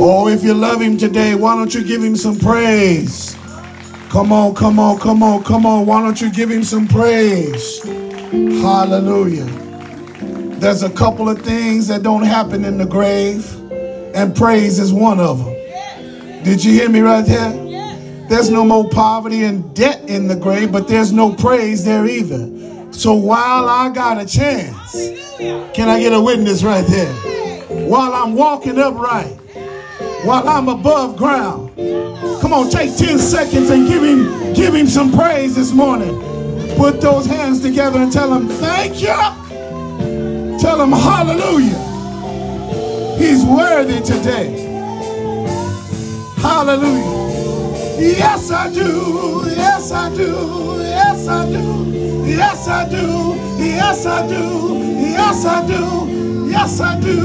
Oh, if you love him today, why don't you give him some praise? Come on, come on, come on, come on. Why don't you give him some praise? Hallelujah. There's a couple of things that don't happen in the grave, and praise is one of them. Did you hear me right there? There's no more poverty and debt in the grave, but there's no praise there either. So while I got a chance, can I get a witness right there? While I'm walking upright, while I'm above ground, come on, take 10 seconds and give him, give him some praise this morning. Put those hands together and tell him, thank you. Tell him, hallelujah. He's worthy today. Hallelujah. Yes, I do. Yes, I do. Yes, I do. Yes, I do. Yes, I do. Yes, I do. Yes, I do.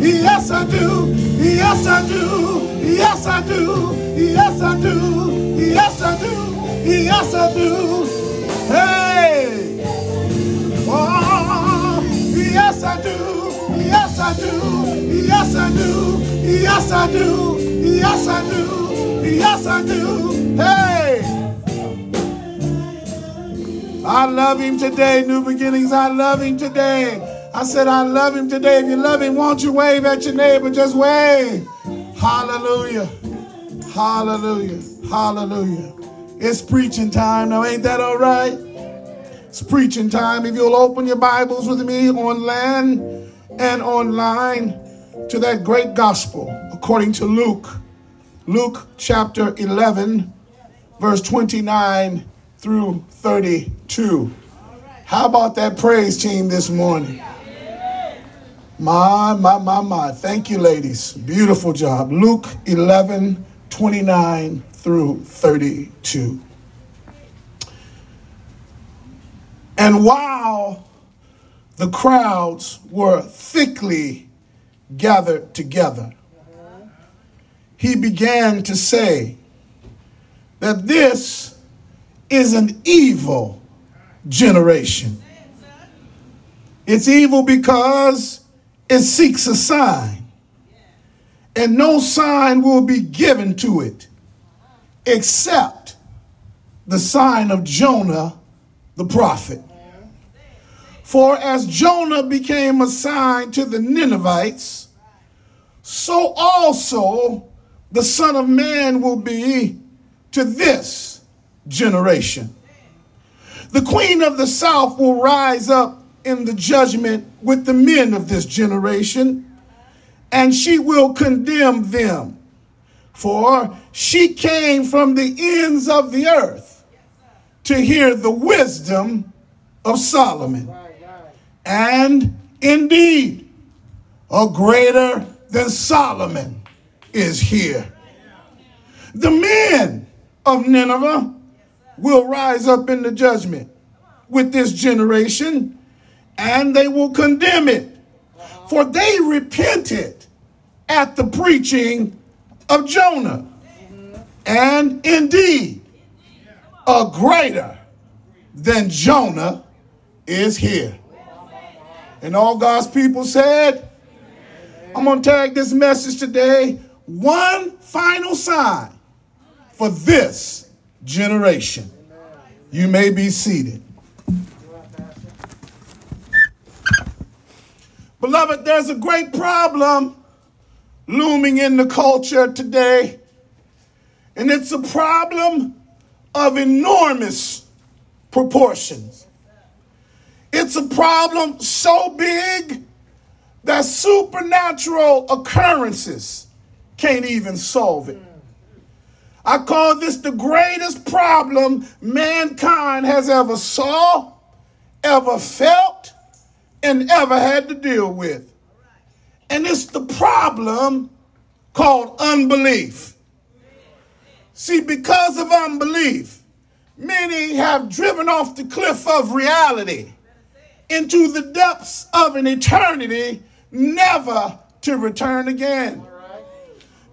Yes, I do. Yes, I do. Yes, I do. Yes, I do. Yes, I do. Yes, I do. Hey. Oh, yes, I do. Yes, I do. Yes, I do. Yes, I do. Yes, I do. Yes, I do. Hey! I love him today, New Beginnings. I love him today. I said, I love him today. If you love him, won't you wave at your neighbor? Just wave. Hallelujah. Hallelujah. Hallelujah. It's preaching time now. Ain't that all right? It's preaching time. If you'll open your Bibles with me on land and online to that great gospel according to Luke Luke chapter 11, verse 29 through 32. How about that praise team this morning? My, my, my, my. Thank you, ladies. Beautiful job. Luke 11, 29 through 32. And while the crowds were thickly gathered together, he began to say that this is an evil generation. It's evil because it seeks a sign, and no sign will be given to it except the sign of Jonah the prophet. For as Jonah became a sign to the Ninevites, so also the Son of Man will be to this generation. The Queen of the South will rise up in the judgment with the men of this generation, and she will condemn them. For she came from the ends of the earth to hear the wisdom of Solomon. And indeed, a greater than Solomon is here. The men of Nineveh will rise up in the judgment with this generation and they will condemn it. For they repented at the preaching of Jonah. And indeed, a greater than Jonah is here. And all God's people said, I'm going to tag this message today one final sign for this generation. You may be seated. Beloved, there's a great problem looming in the culture today, and it's a problem of enormous proportions. It's a problem so big that supernatural occurrences can't even solve it. I call this the greatest problem mankind has ever saw, ever felt, and ever had to deal with. And it's the problem called unbelief. See, because of unbelief, many have driven off the cliff of reality into the depths of an eternity never to return again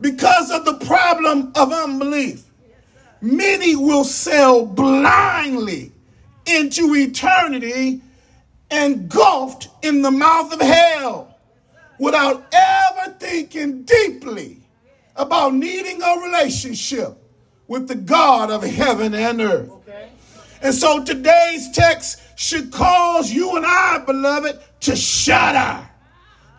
because of the problem of unbelief. Many will sail blindly into eternity engulfed in the mouth of hell without ever thinking deeply about needing a relationship with the God of heaven and earth. And so today's text should cause you and I, beloved, to shudder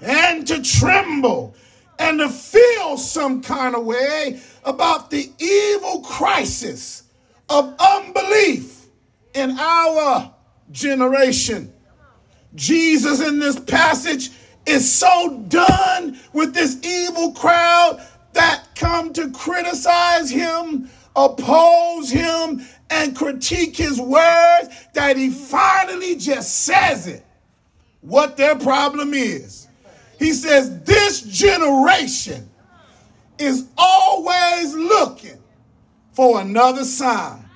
and to tremble and to feel some kind of way about the evil crisis of unbelief in our generation. Jesus in this passage is so done with this evil crowd that come to criticize him, oppose him, and critique his words that he finally just says it. What their problem is. He says, This generation is always looking for another sign.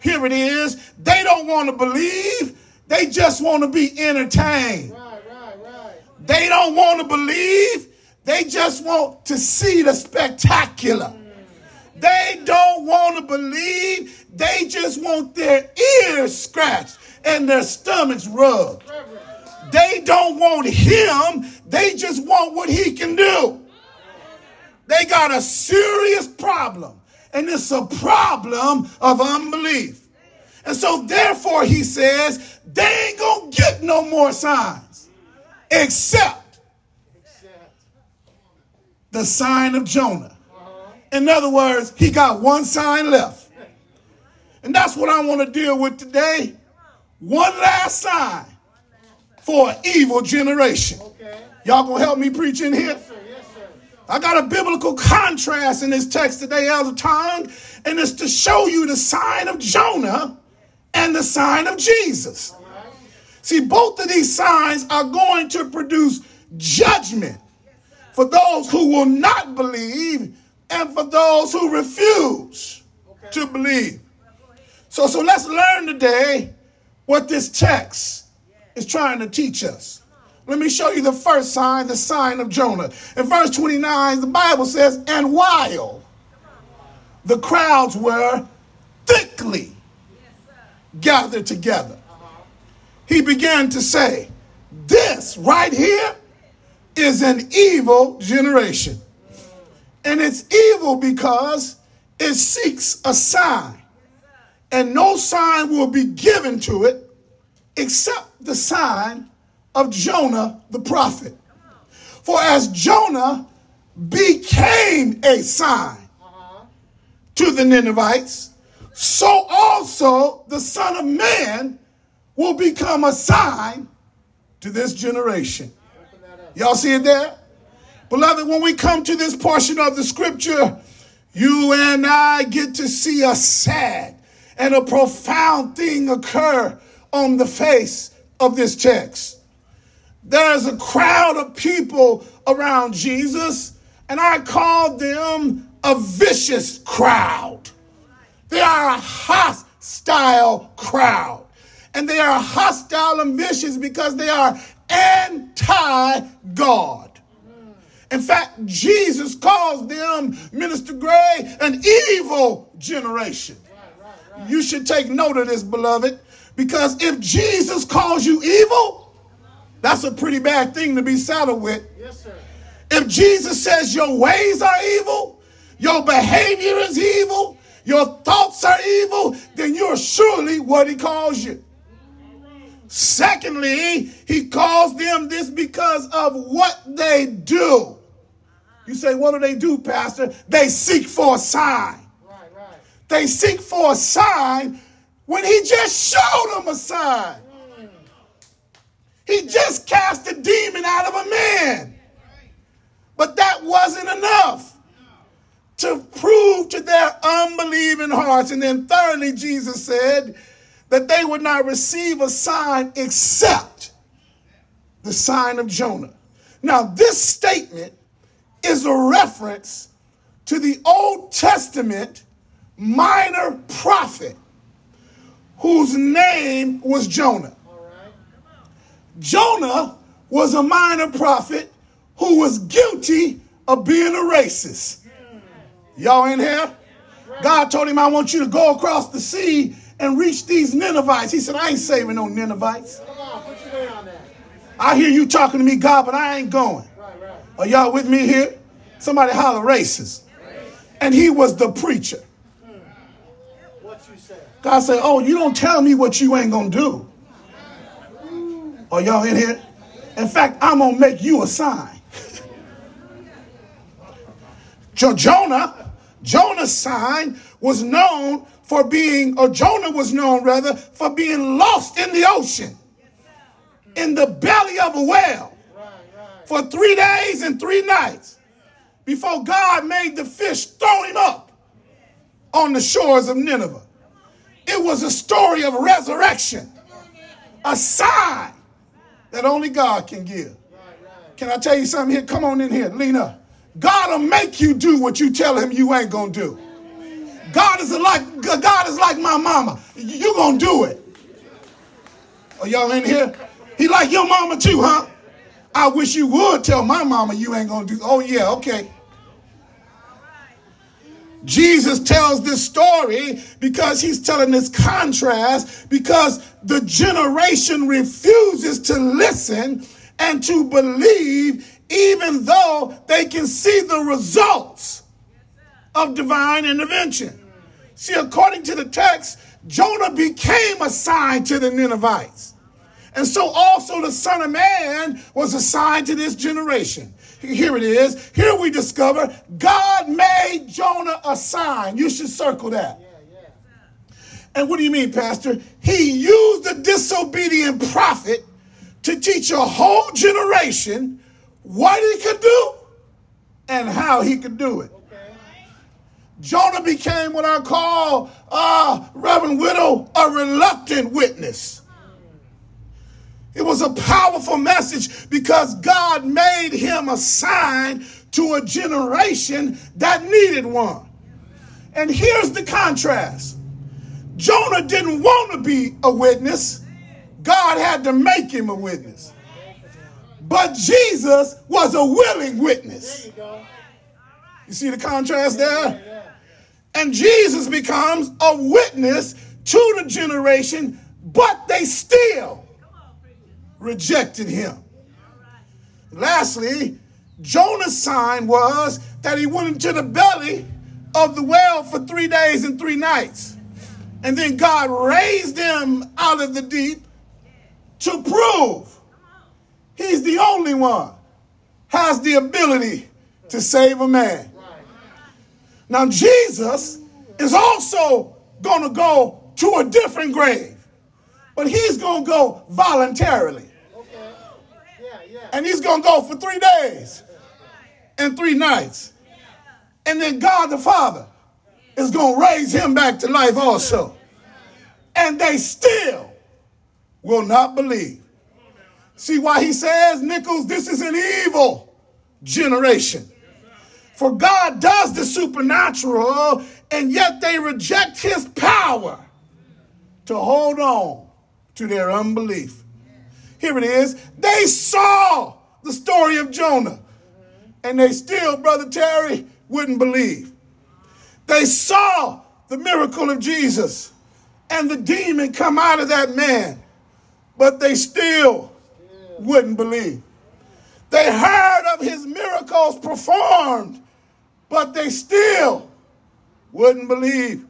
Here it is. They don't want to believe, they just want to be entertained. Right, right, right. They don't want to believe, they just want to see the spectacular. Mm. They don't want to believe, they just want their ears scratched and their stomachs rubbed. They don't want him, they just want what he can do. They got a serious problem, and it's a problem of unbelief. And so, therefore, he says, they ain't gonna get no more signs except the sign of Jonah. In other words, he got one sign left. And that's what I want to deal with today. One last sign for an evil generation. Y'all gonna help me preach in here? I got a biblical contrast in this text today, Elder Tongue, and it's to show you the sign of Jonah and the sign of Jesus. See, both of these signs are going to produce judgment for those who will not believe and for those who refuse to believe. So, so let's learn today what this text is trying to teach us. Let me show you the first sign, the sign of Jonah. In verse 29, the Bible says, And while the crowds were thickly gathered together, he began to say, This right here is an evil generation. And it's evil because it seeks a sign, and no sign will be given to it except the sign of Jonah the prophet. For as Jonah became a sign to the Ninevites, so also the Son of Man will become a sign to this generation. Y'all see it there? Beloved, when we come to this portion of the scripture, you and I get to see a sad and a profound thing occur on the face of this text. There's a crowd of people around Jesus, and I call them a vicious crowd. They are a hostile crowd. And they are hostile and vicious because they are anti God. In fact, Jesus calls them, Minister Gray, an evil generation. You should take note of this, beloved, because if Jesus calls you evil, that's a pretty bad thing to be saddled with. Yes, sir. If Jesus says your ways are evil, your behavior is evil, your thoughts are evil, then you're surely what he calls you. Secondly, he calls them this because of what they do. You say, what do they do, Pastor? They seek for a sign. Right, right. They seek for a sign when he just showed them a sign. He just cast a demon out of a man. But that wasn't enough to prove to their unbelieving hearts. And then, thirdly, Jesus said that they would not receive a sign except the sign of Jonah. Now, this statement is a reference to the Old Testament minor prophet whose name was Jonah. Jonah was a minor prophet who was guilty of being a racist. Y'all in here? God told him, I want you to go across the sea and reach these Ninevites. He said, I ain't saving no Ninevites. I hear you talking to me, God, but I ain't going. Are y'all with me here? Somebody holler racist. And he was the preacher. God said, Oh, you don't tell me what you ain't gonna do. Are y'all in here? In fact, I'm gonna make you a sign. Jonah, Jonah's sign was known for being, or Jonah was known rather, for being lost in the ocean, in the belly of a whale, for three days and three nights before God made the fish throw him up on the shores of Nineveh. It was a story of resurrection, a sign that only God can give. Can I tell you something here? Come on in here, lean up. God will make you do what you tell him you ain't gonna do. God is like God is like my mama. You gonna do it. Are y'all in here? He like your mama too, huh? I wish you would tell my mama you ain't gonna do. Oh yeah, okay. Jesus tells this story because he's telling this contrast because the generation refuses to listen and to believe even though they can see the results of divine intervention. See, according to the text, Jonah became a sign to the Ninevites. And so also the Son of Man was assigned to this generation. Here it is. Here we discover God made Jonah a sign. You should circle that. And what do you mean, Pastor? He used the disobedient prophet to teach a whole generation what he could do and how he could do it. Jonah became what I call, uh, Reverend Widow, a reluctant witness. It was a powerful message because God made him a sign to a generation that needed one. And here's the contrast Jonah didn't want to be a witness, God had to make him a witness. But Jesus was a willing witness. You see the contrast there? And Jesus becomes a witness to the generation, but they still rejected him. Lastly, Jonah's sign was that he went into the belly of the whale for three days and three nights. And then God raised him out of the deep to prove he's the only one has the ability to save a man. Now, Jesus is also going to go to a different grave, but he's going to go voluntarily. And he's going to go for three days and three nights. And then God the Father is going to raise him back to life also. And they still will not believe. See why he says, Nichols, this is an evil generation. For God does the supernatural, and yet they reject his power to hold on to their unbelief. Here it is. They saw the story of Jonah, and they still, Brother Terry, wouldn't believe. They saw the miracle of Jesus and the demon come out of that man, but they still wouldn't believe. They heard of his miracles performed, but they still wouldn't believe.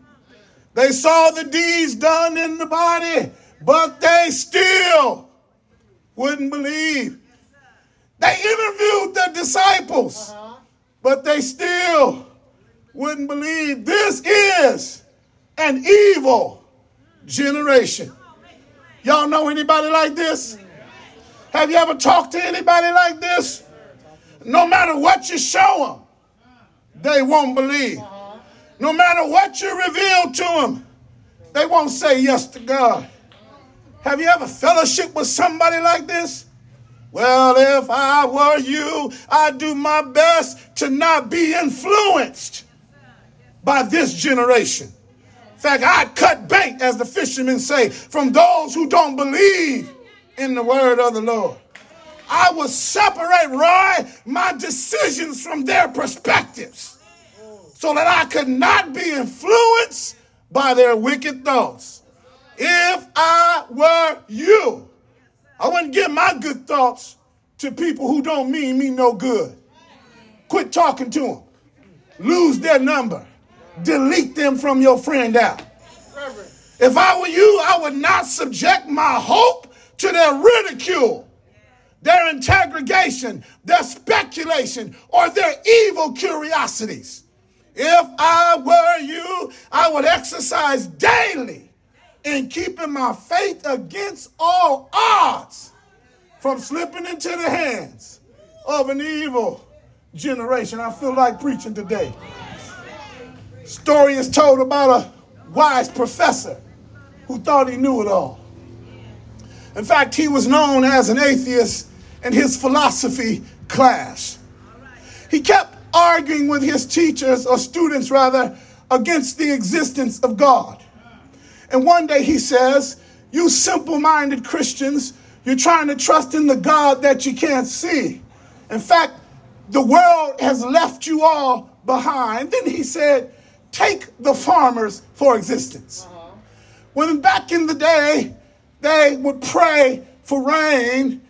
They saw the deeds done in the body, but they still wouldn't believe. They interviewed the disciples, uh-huh. but they still wouldn't believe. This is an evil generation. Y'all know anybody like this? Have you ever talked to anybody like this? No matter what you show them, they won't believe. Uh-huh. No matter what you reveal to them, they won't say yes to God. Have you ever fellowship with somebody like this? Well, if I were you, I'd do my best to not be influenced by this generation. In fact, I'd cut bait, as the fishermen say, from those who don't believe in the word of the Lord. I would separate, Roy, my decisions from their perspectives so that I could not be influenced by their wicked thoughts. If I were you, I wouldn't give my good thoughts to people who don't mean me no good. quit talking to them, lose their number, delete them from your friend app. If I were you, I would not subject my hope to their ridicule, their interrogation, their speculation, or their evil curiosities. If I were you, I would exercise daily in keeping my faith against all odds from slipping into the hands of an evil generation. I feel like preaching today. Story is told about a wise professor who thought he knew it all. In fact, he was known as an atheist in his philosophy class. He kept arguing with his teachers, or students rather, against the existence of God. And one day he says, You simple minded Christians, you're trying to trust in the God that you can't see. In fact, the world has left you all behind. Then he said, Take the farmers for existence. Uh-huh. When back in the day, they would pray for rain,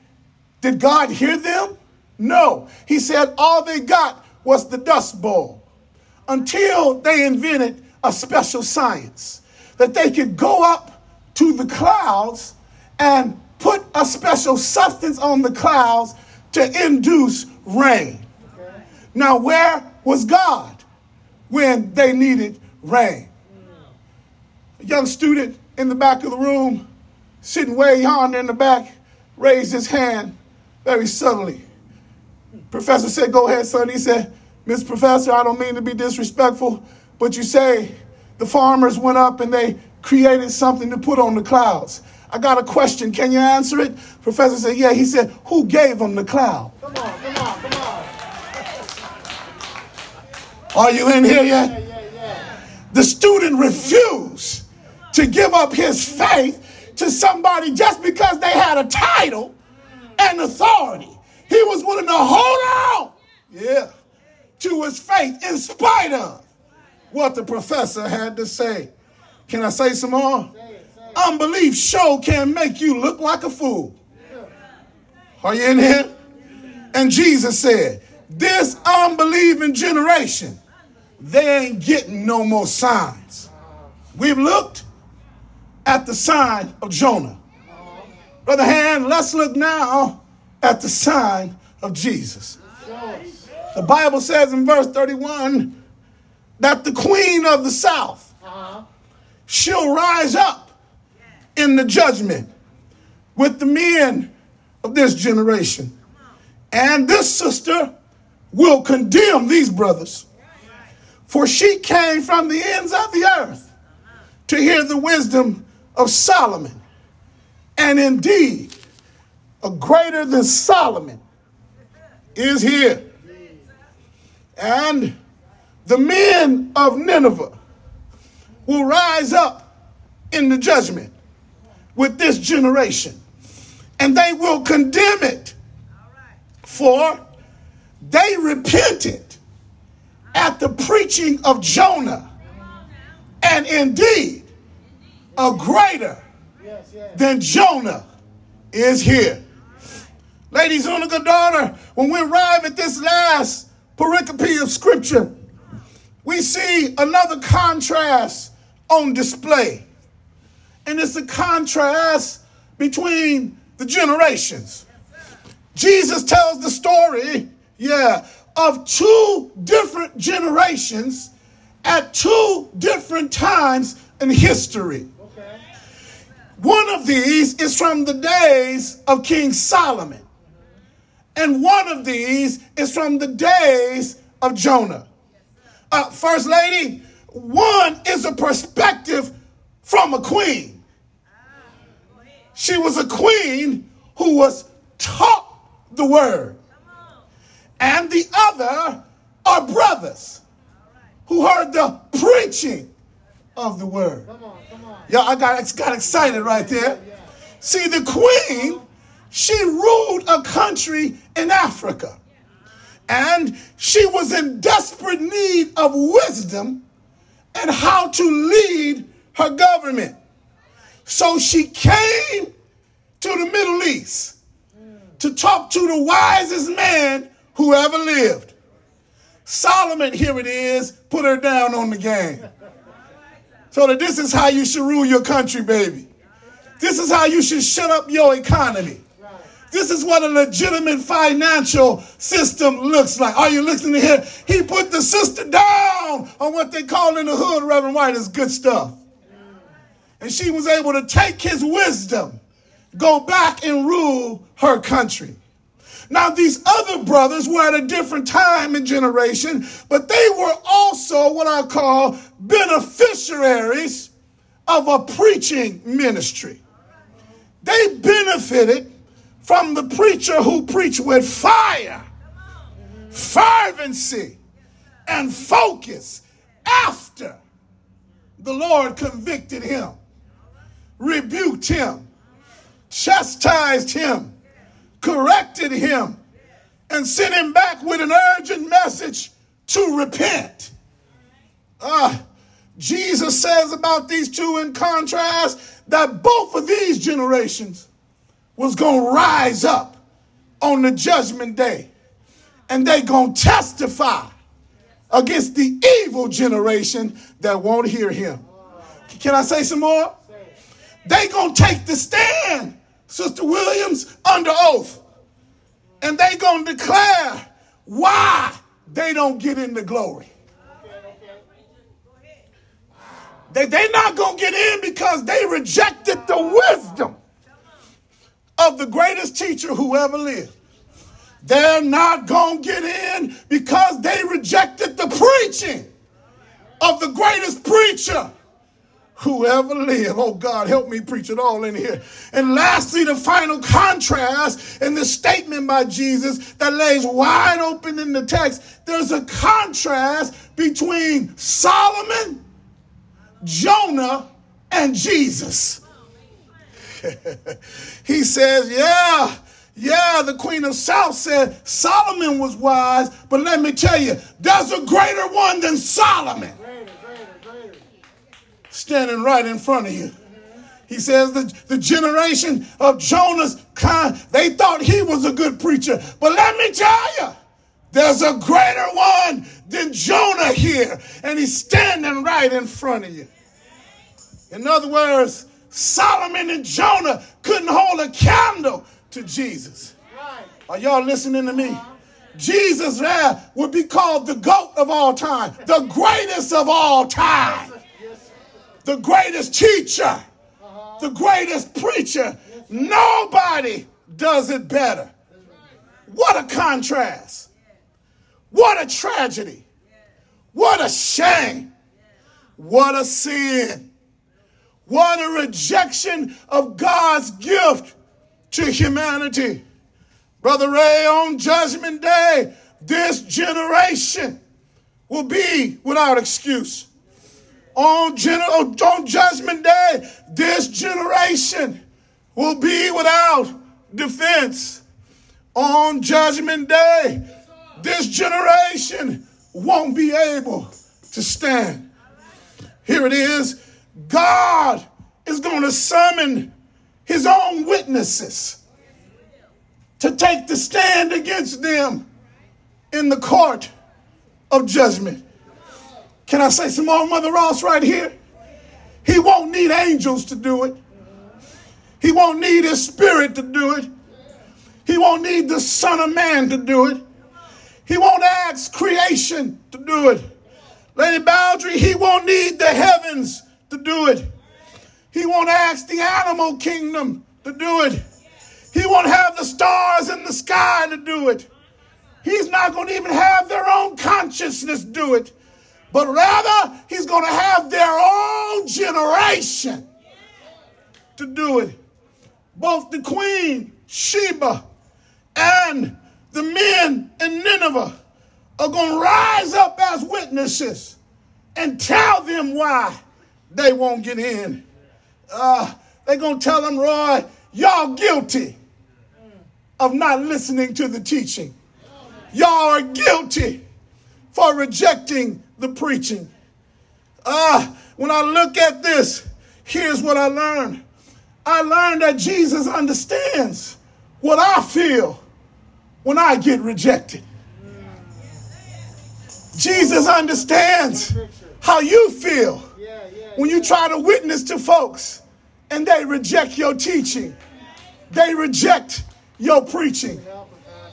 did God hear them? No. He said all they got was the dust bowl until they invented a special science that they could go up to the clouds and put a special substance on the clouds to induce rain. Now, where was God when they needed rain? A young student in the back of the room, sitting way yonder in the back, raised his hand very subtly. Professor said, Go ahead, son. He said, Miss Professor, I don't mean to be disrespectful, but you say the farmers went up and they created something to put on the clouds. I got a question. Can you answer it? Professor said, Yeah. He said, Who gave them the cloud? Come on, come on, come on. Are you in here yet? Yeah, yeah, yeah. The student refused to give up his faith to somebody just because they had a title and authority. He was willing to hold on, yeah, to his faith in spite of what the professor had to say. Can I say some more? Unbelief show can make you look like a fool. Are you in here? And Jesus said, This unbelieving generation, they ain't getting no more signs. We've looked at the sign of Jonah. Brother Hand, let's look now at the sign of Jesus. The Bible says in verse 31 that the queen of the south uh-huh. she'll rise up in the judgment with the men of this generation. And this sister will condemn these brothers. For she came from the ends of the earth uh-huh. to hear the wisdom of Solomon. And indeed, a greater than Solomon is here. And the men of Nineveh will rise up in the judgment with this generation. And they will condemn it. For they repented at the preaching of Jonah. And indeed, a greater than Jonah is here. Ladies and good daughter, when we arrive at this last pericope of scripture, we see another contrast on display. And it's a contrast between the generations. Jesus tells the story, yeah, of two different generations at two different times in history. One of these is from the days of King Solomon. And one of these is from the days of Jonah. Uh, First Lady, one is a perspective from a queen. She was a queen who was taught the word. And the other are brothers who heard the preaching of the word. Yeah, I got, got excited right there. See, the queen, she ruled a country in Africa. And she was in desperate need of wisdom and how to lead her government. So she came to the Middle East to talk to the wisest man who ever lived. Solomon, here it is, put her down on the game. So that this is how you should rule your country, baby. This is how you should shut up your economy. This is what a legitimate financial system looks like. Are you listening to here? He put the sister down on what they call in the hood, Reverend White, is good stuff. And she was able to take his wisdom, go back and rule her country. Now, these other brothers were at a different time and generation, but they were also what I call beneficiaries of a preaching ministry. They benefited from the preacher who preached with fire, fervency, and focus after the Lord convicted him, rebuked him, chastised him, corrected him, and sent him back with an urgent message to repent. Uh, Jesus says about these two in contrast that both of these generations was going to rise up on the judgment day and they going to testify against the evil generation that won't hear him. Can I say some more? They going to take the stand, Sister Williams, under oath. And they going to declare why they don't get into glory. They, they're not going to get in because they rejected the wisdom of the greatest teacher who ever lived. They're not going to get in because they rejected the preaching of the greatest preacher who ever lived. Oh God, help me preach it all in here. And lastly, the final contrast in the statement by Jesus that lays wide open in the text. There's a contrast between Solomon, Jonah, and Jesus. he says, Yeah, yeah, the Queen of South said Solomon was wise, but let me tell you, there's a greater one than Solomon standing right in front of you. He says the, the generation of Jonah's kind, they thought he was a good preacher. But let me tell you, there's a greater one than Jonah here, and he's standing right in front of you. In other words, Solomon and Jonah couldn't hold a candle to Jesus. Are y'all listening to me? Jesus there would be called the GOAT of all time, the greatest of all time, the greatest teacher, uh-huh. the greatest preacher. Nobody does it better. What a contrast. What a tragedy. What a shame. What a sin. What a rejection of God's gift to humanity. Brother Ray, on Judgment Day, this generation will be without excuse. On, gener- on Judgment Day, this generation will be without defense. On Judgment Day, this generation won't be able to stand. Here it is God is going to summon his own witnesses to take the stand against them in the court of judgment. Can I say some more, Mother Ross, right here? He won't need angels to do it. He won't need his spirit to do it. He won't need the Son of Man to do it. He won't ask creation to do it. Lady Bowdry, he won't need the heavens to do it. He won't ask the animal kingdom to do it. He won't have the stars in the sky to do it. He's not going to even have their own consciousness do it. But rather, he's going to have their own generation to do it. Both the queen, Sheba, and the men in Nineveh are going to rise up as witnesses and tell them why they won't get in. Uh, they're going to tell them, Roy, y'all guilty of not listening to the teaching. Y'all are guilty for rejecting the preaching. Ah, uh, when I look at this, here's what I learned. I learned that Jesus understands what I feel when I get rejected. Jesus understands how you feel when you try to witness to folks and they reject your teaching, they reject your preaching.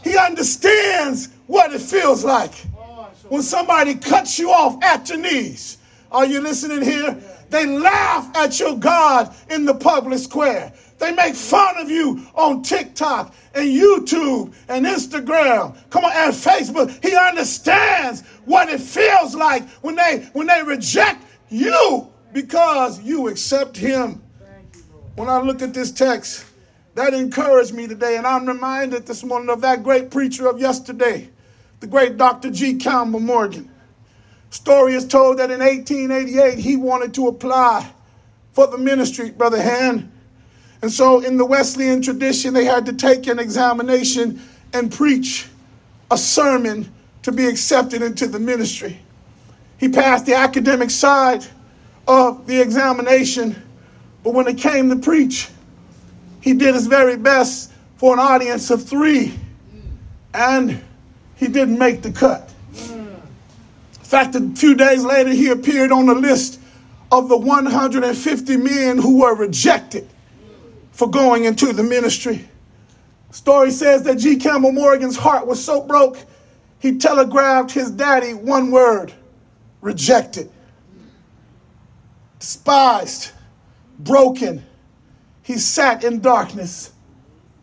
He understands what it feels like when somebody cuts you off at your knees. Are you listening here? They laugh at your God in the public square. They make fun of you on TikTok and YouTube and Instagram. Come on, and Facebook. He understands what it feels like when they when they reject you because you accept him. When I look at this text, that encouraged me today, and I'm reminded this morning of that great preacher of yesterday, the great Dr. G. Campbell Morgan. Story is told that in 1888 he wanted to apply for the ministry, Brother Hand. And so in the Wesleyan tradition, they had to take an examination and preach a sermon to be accepted into the ministry. He passed the academic side of the examination, but when it came to preach, he did his very best for an audience of three, and he didn't make the cut. Fact, a few days later, he appeared on the list of the 150 men who were rejected for going into the ministry. Story says that G. Campbell Morgan's heart was so broke, he telegraphed his daddy one word rejected. Despised, broken, he sat in darkness,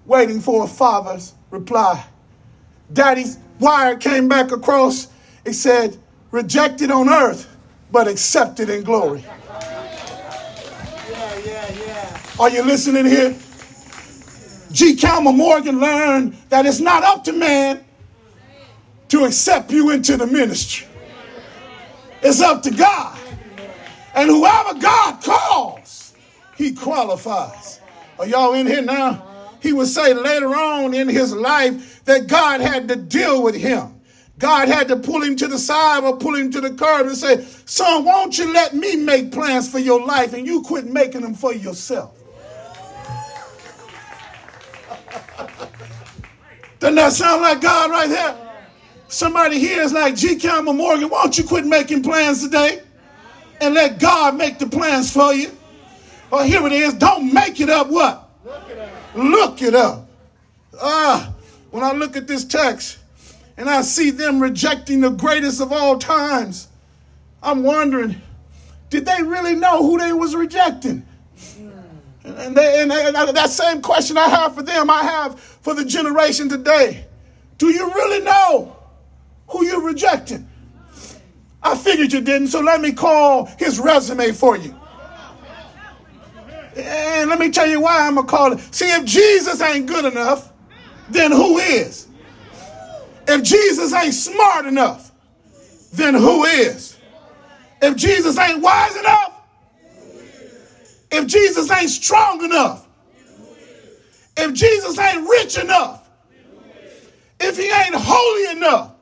waiting for a father's reply. Daddy's wire came back across. It said, rejected on earth, but accepted in glory. Yeah, yeah, yeah. Are you listening here? G. Campbell Morgan learned that it's not up to man to accept you into the ministry. It's up to God. And whoever God calls, he qualifies. Are y'all in here now? He would say later on in his life that God had to deal with him. God had to pull him to the side or pull him to the curb and say, Son, won't you let me make plans for your life and you quit making them for yourself? Doesn't that sound like God right there? Somebody here is like G. Campbell Morgan. Won't you quit making plans today and let God make the plans for you? Or oh, here it is. Don't make it up. What? Look it up. Look it up. Ah, when I look at this text, and I see them rejecting the greatest of all times, I'm wondering, did they really know who they was rejecting? And, they, and, they, and that same question I have for them, I have for the generation today. Do you really know who you're rejecting? I figured you didn't, so let me call his resume for you. And let me tell you why I'm going to call it. See, if Jesus ain't good enough, then who is? If Jesus ain't smart enough, then who is? If Jesus ain't wise enough, if Jesus ain't strong enough, if Jesus ain't rich enough, if he ain't holy enough,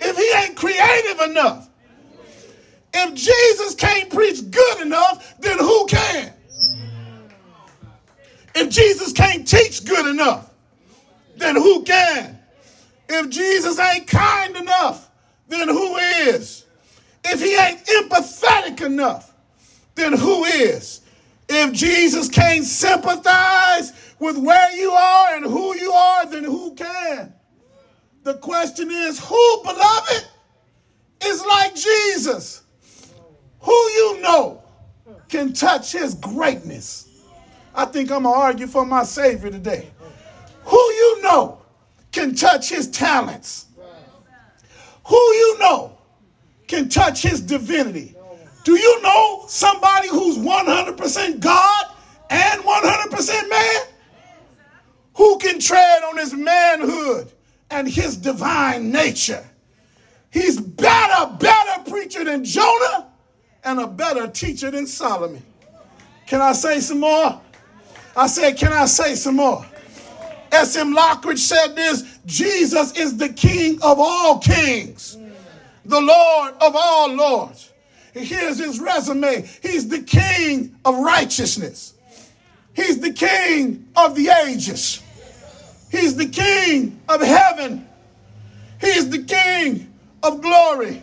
if he ain't creative enough, if Jesus can't preach good enough, then who can? If Jesus can't teach good enough, then who can? If Jesus ain't kind enough, then who is? If he ain't empathetic enough, then who is? If Jesus can't sympathize with where you are and who you are, then who can? The question is who, beloved, is like Jesus? Who you know can touch his greatness? I think I'm going to argue for my Savior today. Who you know can touch his talents? Who you know can touch his divinity? Do you know somebody who's 100% God and 100% man? Who can tread on his manhood and his divine nature? He's better, better preacher than Jonah and a better teacher than Solomon. Can I say some more? I said, Can I say some more? S.M. Lockridge said this Jesus is the King of all kings, the Lord of all lords. Here's his resume He's the King of righteousness, He's the King of the ages, He's the King of heaven, He's the King of glory.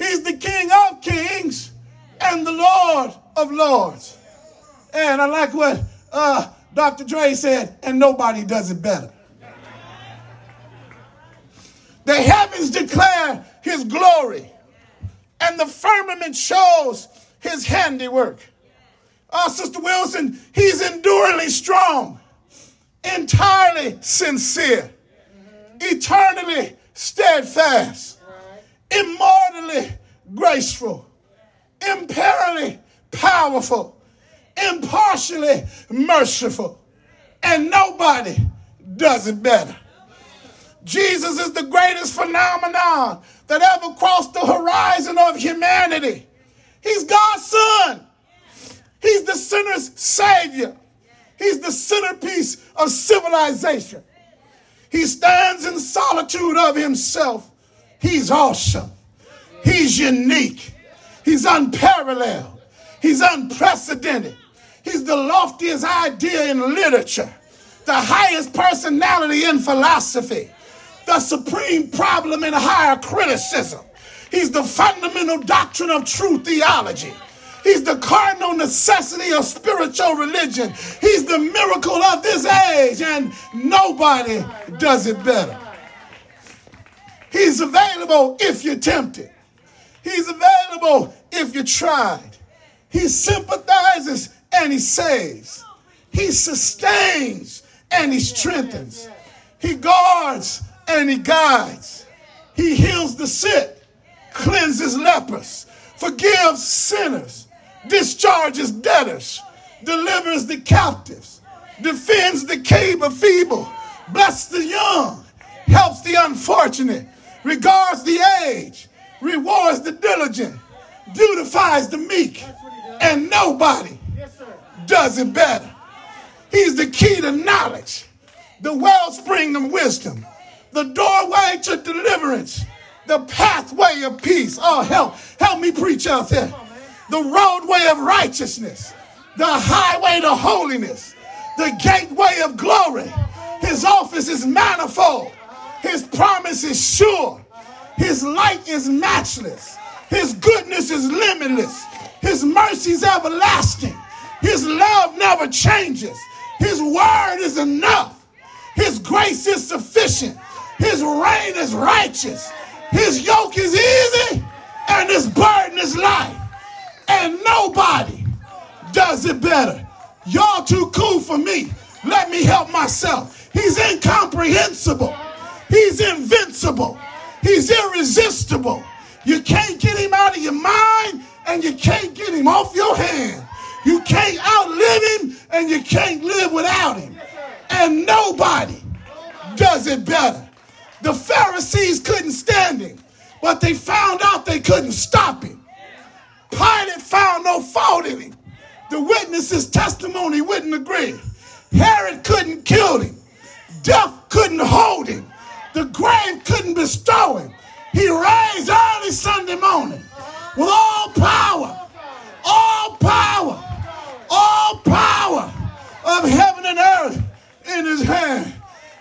He's the King of kings and the Lord of lords. And I like what uh, Dr. Dre said, and nobody does it better. The heavens declare his glory, and the firmament shows his handiwork. Oh, Sister Wilson, he's enduringly strong, entirely sincere, eternally steadfast, immortally graceful, imperially powerful, impartially merciful, and nobody does it better. Jesus is the greatest phenomenon that ever crossed the horizon of humanity. He's God's son. He's the sinner's savior. He's the centerpiece of civilization. He stands in solitude of himself. He's awesome. He's unique. He's unparalleled. He's unprecedented. He's the loftiest idea in literature, the highest personality in philosophy, the supreme problem in higher criticism. He's the fundamental doctrine of true theology. He's the cardinal necessity of spiritual religion. He's the miracle of this age, and nobody does it better. He's available if you're tempted. He's available if you're tried. He sympathizes and he saves. He sustains and he strengthens. He guards and he guides. He heals the sick, cleanses lepers, forgives sinners, discharges debtors, delivers the captives, defends the cable feeble, blesses the young, helps the unfortunate, regards the age, rewards the diligent, beautifies the meek, and nobody does it better. He's the key to knowledge, the wellspring of wisdom, the doorway to deliverance, the pathway of peace. Oh, help, help me preach out there. The roadway of righteousness, the highway to holiness, the gateway of glory. His office is manifold. His promise is sure. His light is matchless. His goodness is limitless. His mercy is everlasting. His love never changes. His word is enough. His grace is sufficient. His reign is righteous. His yoke is easy and his burden is light. And nobody does it better. Y'all too cool for me. Let me help myself. He's incomprehensible. He's invincible. He's irresistible. You can't get him out of your mind and you can't get him off your hand. You can't outlive him and you can't live without him. And nobody does it better. The Pharisees couldn't stand him, but they found out they couldn't stop him. Pilate found no fault in him. The witnesses' testimony wouldn't agree. Herod couldn't kill him. Death couldn't hold him. The grave couldn't bestow him. He raised early Sunday morning with all power, all power, all power of heaven and earth in his hand.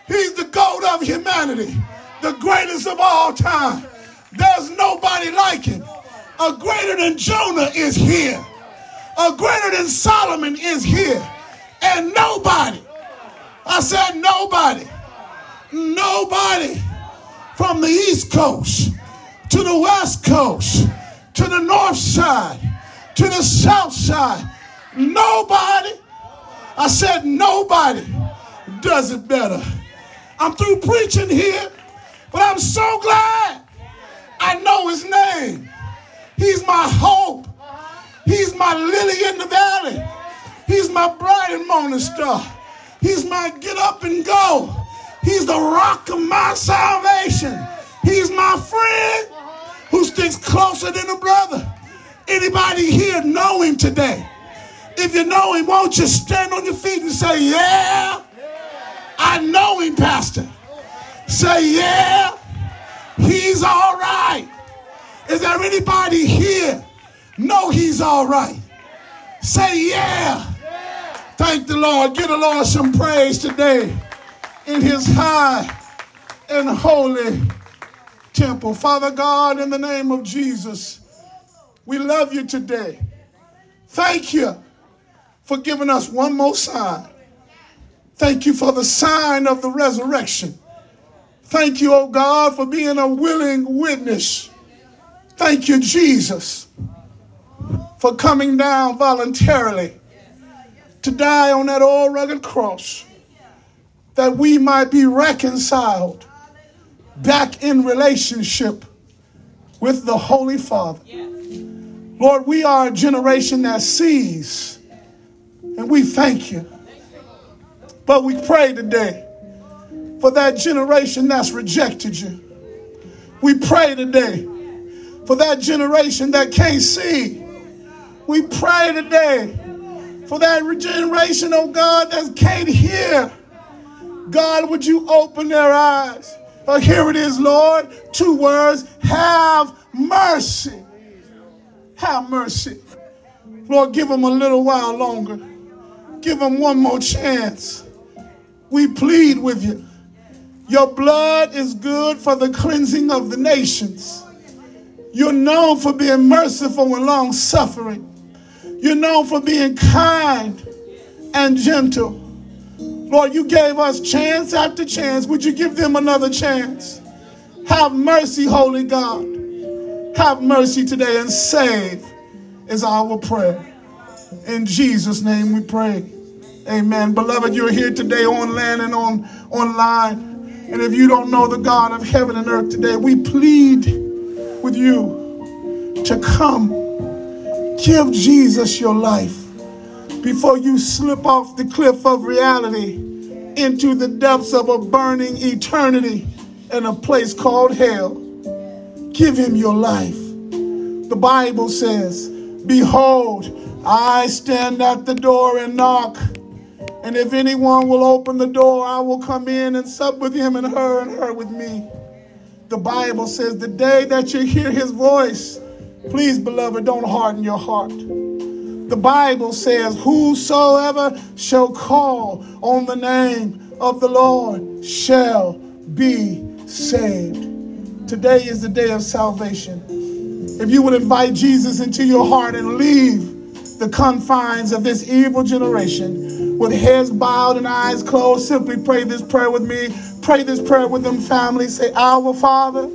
He's the goat of humanity, the greatest of all time. There's nobody like him. A greater than Jonah is here. A greater than Solomon is here. And nobody, I said nobody, nobody from the East Coast to the West Coast to the North Side to the South Side, nobody, I said nobody does it better. I'm through preaching here, but I'm so glad I know his name. He's my hope. He's my lily in the valley. He's my bright and morning star. He's my get up and go. He's the rock of my salvation. He's my friend who sticks closer than a brother. Anybody here know him today? If you know him, won't you stand on your feet and say, Yeah, I know him, Pastor. Say, Yeah, he's all right. Is there anybody here know he's all right? Say, Yeah. Thank the Lord. Give the Lord some praise today in his high and holy temple. Father God, in the name of Jesus, we love you today. Thank you for giving us one more sign. Thank you for the sign of the resurrection. Thank you, oh God, for being a willing witness. Thank you, Jesus, for coming down voluntarily to die on that old rugged cross that we might be reconciled back in relationship with the Holy Father. Lord, we are a generation that sees, and we thank you. But we pray today for that generation that's rejected you. We pray today for that generation that can't see. We pray today for that generation, oh God, that can't hear. God, would you open their eyes? Oh, here it is, Lord. Two words have mercy. Have mercy. Lord, give them a little while longer. Give them one more chance. We plead with you. Your blood is good for the cleansing of the nations. You're known for being merciful and long suffering. You're known for being kind and gentle. Lord, you gave us chance after chance. Would you give them another chance? Have mercy, Holy God. Have mercy today and save is our prayer. In Jesus' name we pray. Amen. Beloved, you're here today on land and on online. And if you don't know the God of heaven and earth today, we plead with you to come. Give Jesus your life before you slip off the cliff of reality into the depths of a burning eternity in a place called hell. Give him your life. The Bible says, Behold, I stand at the door and knock. And if anyone will open the door, I will come in and sup with him and her and her with me. The Bible says, The day that you hear his voice, please, beloved, don't harden your heart. The Bible says, Whosoever shall call on the name of the Lord shall be saved. Today is the day of salvation. If you would invite Jesus into your heart and leave the confines of this evil generation with heads bowed and eyes closed, simply pray this prayer with me. Pray this prayer with them, family. Say, Our Father,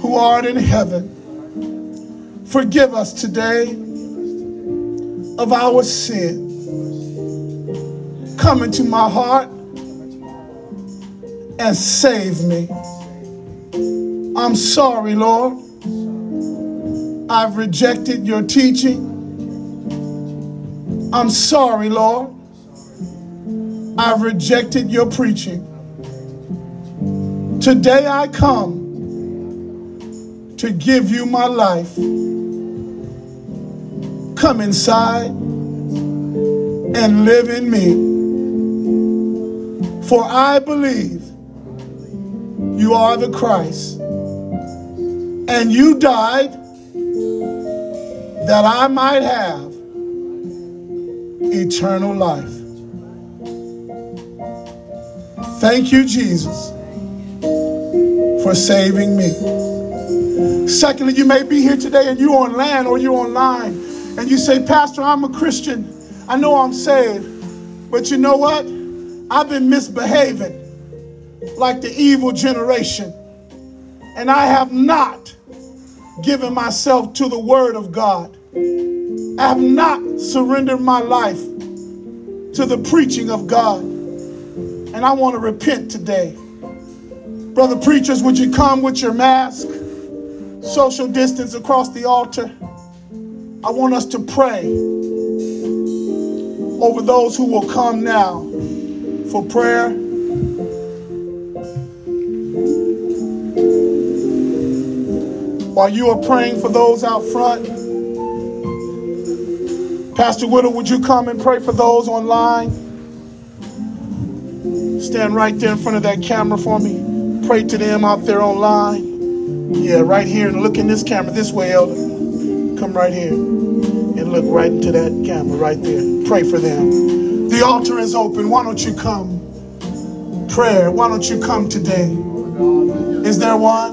who art in heaven, forgive us today of our sin. Come into my heart and save me. I'm sorry, Lord. I've rejected your teaching. I'm sorry, Lord. I've rejected your preaching. Today I come to give you my life. Come inside and live in me. For I believe you are the Christ. And you died that I might have eternal life. Thank you, Jesus, for saving me. Secondly, you may be here today and you're on land or you're online and you say, Pastor, I'm a Christian. I know I'm saved. But you know what? I've been misbehaving like the evil generation. And I have not given myself to the Word of God. I have not surrendered my life to the preaching of God. And I want to repent today. Brother preachers, would you come with your mask, social distance across the altar? I want us to pray over those who will come now for prayer. While you are praying for those out front, Pastor Whittle, would you come and pray for those online? Stand right there in front of that camera for me. Pray to them out there online. Yeah, right here. And look in this camera this way, Elder. Come right here and look right into that camera right there. Pray for them. The altar is open. Why don't you come? Prayer. Why don't you come today? Is there one?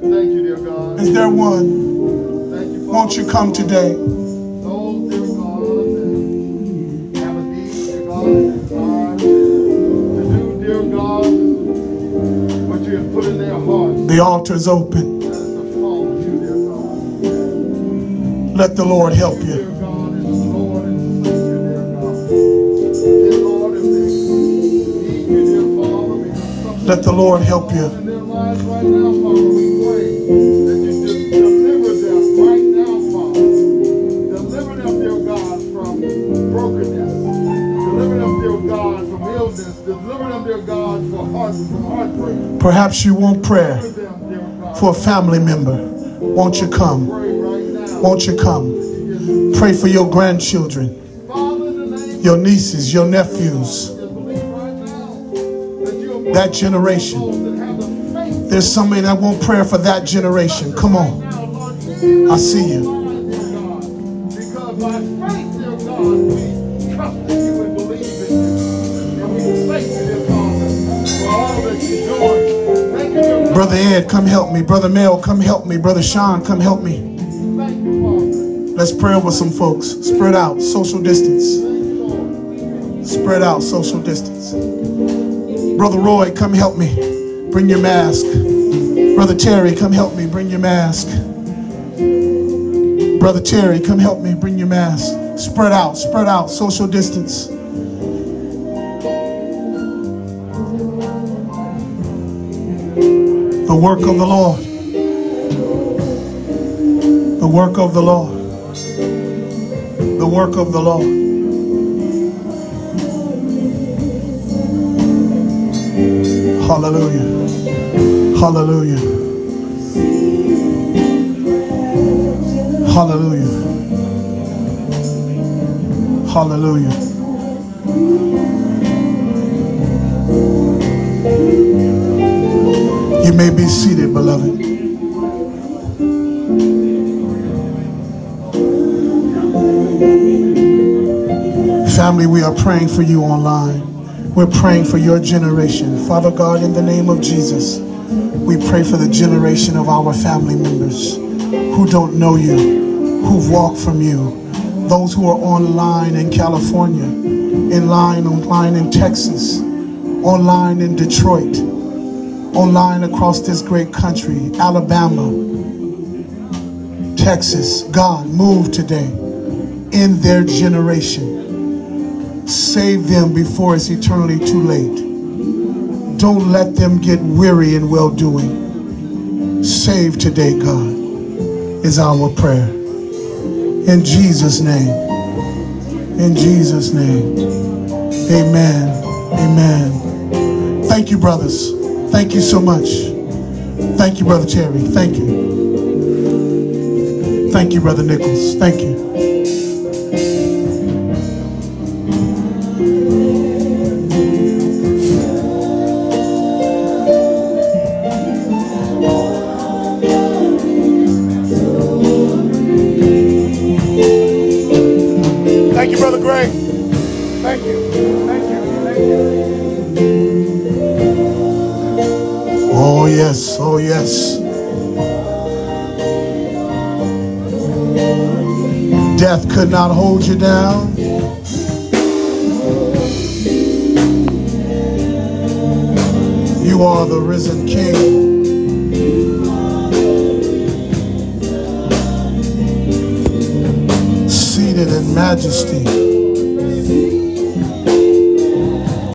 Thank you, dear God. Is there one? Thank you, Won't you come today? The altar is open. Let the Lord help you. Let the Lord help you. Perhaps you want prayer for a family member. Won't you come? Won't you come? Pray for your grandchildren, your nieces, your nephews, that generation. There's somebody that want prayer for that generation. Come on. I see you. Me. Brother Mel, come help me. Brother Sean, come help me. Let's pray over some folks. Spread out, social distance. Spread out, social distance. Brother Roy, come help me. Bring your mask. Brother Terry, come help me. Bring your mask. Brother Terry, come help me. Bring your mask. Spread out, spread out, social distance. The work of the Lord. The work of the Lord. The work of the Lord. Hallelujah. Hallelujah. Hallelujah. Hallelujah. You may be seated, beloved. Family, we are praying for you online. We're praying for your generation. Father God, in the name of Jesus, we pray for the generation of our family members who don't know you, who've walked from you, those who are online in California, in line online in Texas, online in Detroit, online across this great country, Alabama, Texas. God, move today in their generation. Save them before it's eternally too late. Don't let them get weary in well doing. Save today, God, is our prayer. In Jesus' name. In Jesus' name. Amen. Amen. Thank you, brothers. Thank you so much. Thank you, Brother Terry. Thank you. Thank you, Brother Nichols. Thank you. Down.